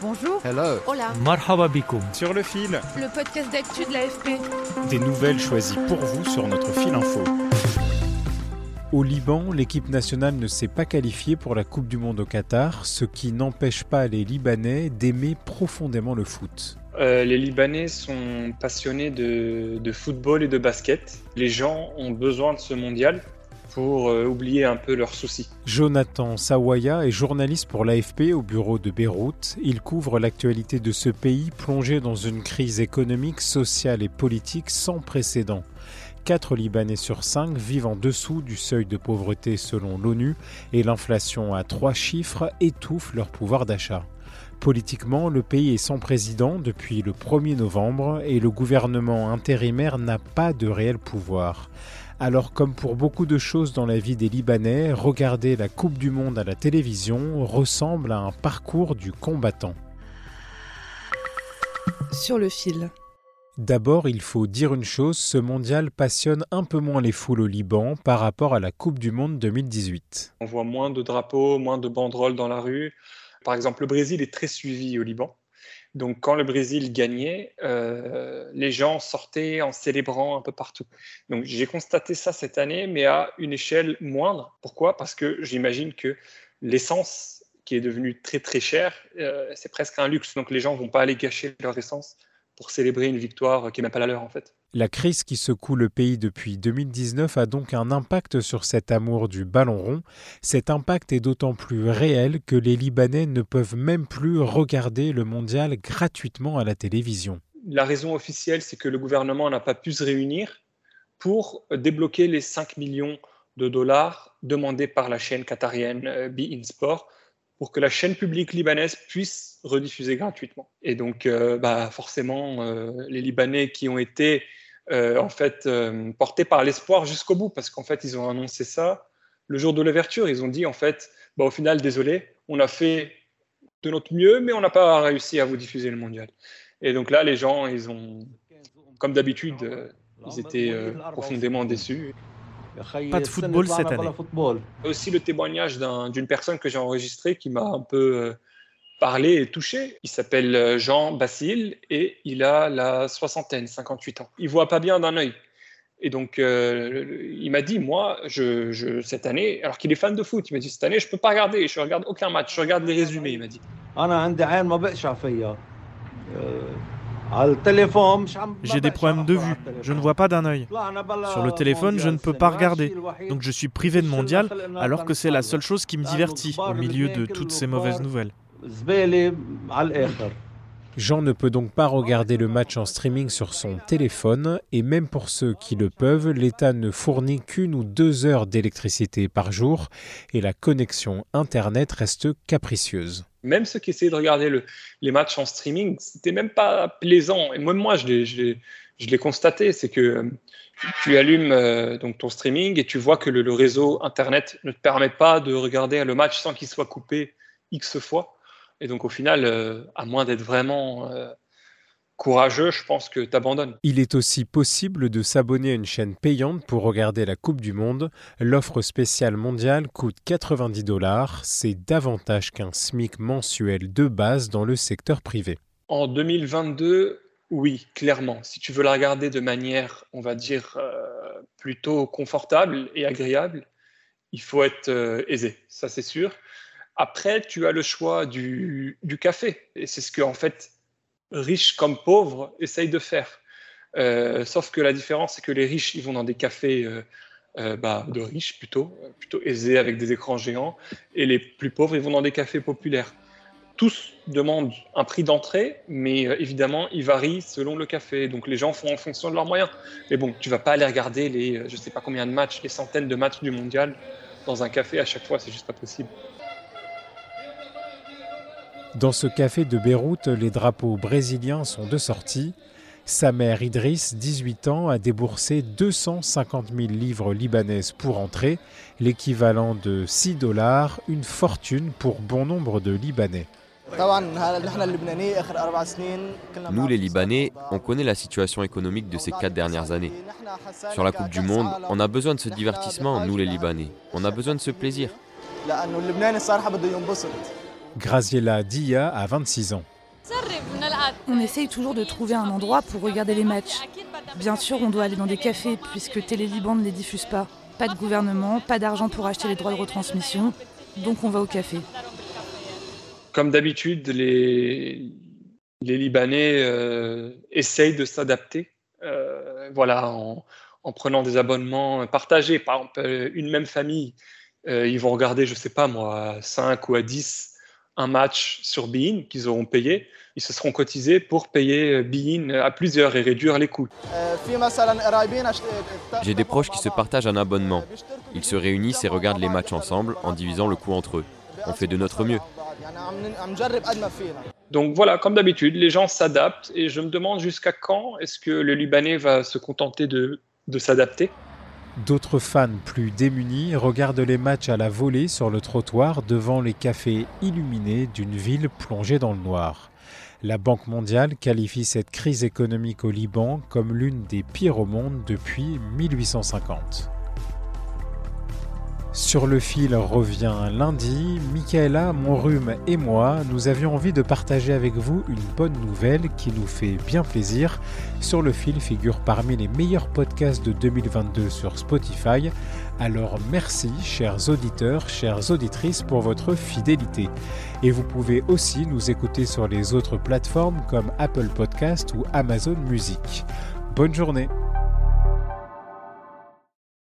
Bonjour. Hello. Hola. Marhaba bikoum. Sur le fil, Le podcast d'actu de l'AFP. des nouvelles choisies pour vous sur notre fil info. Au Liban, l'équipe nationale ne s'est pas qualifiée pour la Coupe du Monde au Qatar, ce qui n'empêche pas les Libanais d'aimer profondément le foot. Euh, les Libanais sont passionnés de, de football et de basket. Les gens ont besoin de ce mondial pour euh, oublier un peu leurs soucis. Jonathan Sawaya est journaliste pour l'AFP au bureau de Beyrouth. Il couvre l'actualité de ce pays plongé dans une crise économique, sociale et politique sans précédent. 4 Libanais sur 5 vivent en dessous du seuil de pauvreté selon l'ONU et l'inflation à trois chiffres étouffe leur pouvoir d'achat. Politiquement, le pays est sans président depuis le 1er novembre et le gouvernement intérimaire n'a pas de réel pouvoir. Alors comme pour beaucoup de choses dans la vie des Libanais, regarder la Coupe du Monde à la télévision ressemble à un parcours du combattant. Sur le fil. D'abord, il faut dire une chose, ce mondial passionne un peu moins les foules au Liban par rapport à la Coupe du Monde 2018. On voit moins de drapeaux, moins de banderoles dans la rue. Par exemple, le Brésil est très suivi au Liban. Donc quand le Brésil gagnait, euh, les gens sortaient en célébrant un peu partout. Donc j'ai constaté ça cette année, mais à une échelle moindre. Pourquoi? Parce que j'imagine que l'essence qui est devenue très très chère, euh, c'est presque un luxe. Donc les gens vont pas aller gâcher leur essence pour célébrer une victoire qui n'est même pas la leur en fait. La crise qui secoue le pays depuis 2019 a donc un impact sur cet amour du ballon rond. Cet impact est d'autant plus réel que les Libanais ne peuvent même plus regarder le mondial gratuitement à la télévision. La raison officielle, c'est que le gouvernement n'a pas pu se réunir pour débloquer les 5 millions de dollars demandés par la chaîne qatarienne euh, Be In Sport pour que la chaîne publique libanaise puisse rediffuser gratuitement. Et donc, euh, bah, forcément, euh, les Libanais qui ont été en fait euh, portés par l'espoir jusqu'au bout, parce qu'en fait, ils ont annoncé ça le jour de l'ouverture. Ils ont dit, en fait, bah, au final, désolé, on a fait de notre mieux, mais on n'a pas réussi à vous diffuser le mondial. Et donc là, les gens, ils ont, comme d'habitude, euh, ils étaient euh, profondément déçus. Pas de football cette année. Aussi le témoignage d'un- d'une personne que j'ai enregistrée qui m'a un peu euh, parlé et touché. Il s'appelle euh, Jean Basile et il a la soixantaine, 58 ans. Il voit pas bien d'un œil. Et donc, euh, il m'a dit, moi, je, je- cette année, alors qu'il est fan de foot, il m'a dit, cette année, je peux pas regarder, je regarde aucun match, je regarde les résumés, il m'a dit. J'ai des problèmes de vue, je ne vois pas d'un œil. Sur le téléphone, je ne peux pas regarder. Donc je suis privé de mondial alors que c'est la seule chose qui me divertit au milieu de toutes ces mauvaises nouvelles. Jean ne peut donc pas regarder le match en streaming sur son téléphone et même pour ceux qui le peuvent, l'État ne fournit qu'une ou deux heures d'électricité par jour et la connexion Internet reste capricieuse. Même ceux qui essayaient de regarder le- les matchs en streaming, c'était même pas plaisant. Et même moi, je l'ai, constaté, c'est que euh, tu, tu allumes euh, donc ton streaming et tu vois que le, le réseau Internet ne te permet pas de regarder le match sans qu'il soit coupé X fois. Et donc au final, euh, à moins d'être vraiment euh, courageux, je pense que tu abandonnes. Il est aussi possible de s'abonner à une chaîne payante pour regarder la Coupe du Monde. L'offre spéciale mondiale coûte 90 dollars. C'est davantage qu'un SMIC mensuel de base dans le secteur privé. En 2022, oui, clairement. Si tu veux la regarder de manière, on va dire, euh, plutôt confortable et agréable, il faut être aisé, ça c'est sûr. Après, tu as le choix du, café. Et c'est ce que, en fait, riches comme pauvres essayent de faire. Euh, sauf que la différence, c'est que les riches, ils vont dans des cafés euh, euh, bah, de riches plutôt, plutôt aisés avec des écrans géants. Et les plus pauvres, ils vont dans des cafés populaires tous demandent un prix d'entrée, mais évidemment, il varie selon le café. Donc les gens font en fonction de leurs moyens. Mais bon, tu vas pas aller regarder les, je sais pas combien de matchs, les centaines de matchs du mondial dans un café à chaque fois, c'est juste pas possible. Dans ce café de Beyrouth, les drapeaux brésiliens sont de sortie. Sa mère Idriss, 18 ans, a déboursé 250 000 livres libanaises pour entrer, l'équivalent de 6 dollars, une fortune pour bon nombre de Libanais. Nous, les Libanais, on connaît la situation économique de ces quatre dernières années. Sur la Coupe du Monde, on a besoin de ce divertissement, nous les Libanais. On a besoin de ce plaisir. Graziella Dia a 26 ans. On essaye toujours de trouver un endroit pour regarder les matchs. Bien sûr, on doit aller dans des cafés puisque Télé Liban ne les diffuse pas. Pas de gouvernement, pas d'argent pour acheter les droits de retransmission, donc on va au café. Comme d'habitude, les, les Libanais euh, essayent de s'adapter, euh, voilà, en, en, prenant des abonnements partagés. Par exemple, une même famille, euh, ils vont regarder, je sais pas moi, 5 ou à 10 un match sur Bein qu'ils auront payé, ils se seront cotisés pour payer Bein à plusieurs et réduire les coûts. J'ai des proches qui se partagent un abonnement. Ils se réunissent et regardent les matchs ensemble en divisant le coût entre eux. On fait de notre mieux. Donc voilà, comme d'habitude, les gens s'adaptent et je me demande jusqu'à quand est-ce que le Libanais va se contenter de, de s'adapter. D'autres fans plus démunis regardent les matchs à la volée sur le trottoir devant les cafés illuminés d'une ville plongée dans le noir. La Banque mondiale qualifie cette crise économique au Liban comme l'une des pires au monde depuis 1850. Sur le fil revient lundi. Michaela, Monrume et moi, nous avions envie de partager avec vous une bonne nouvelle qui nous fait bien plaisir. Sur le fil figure parmi les meilleurs podcasts de 2022 sur Spotify. Alors merci, chers auditeurs, chères auditrices, pour votre fidélité. Et vous pouvez aussi nous écouter sur les autres plateformes comme Apple Podcast ou Amazon Music. Bonne journée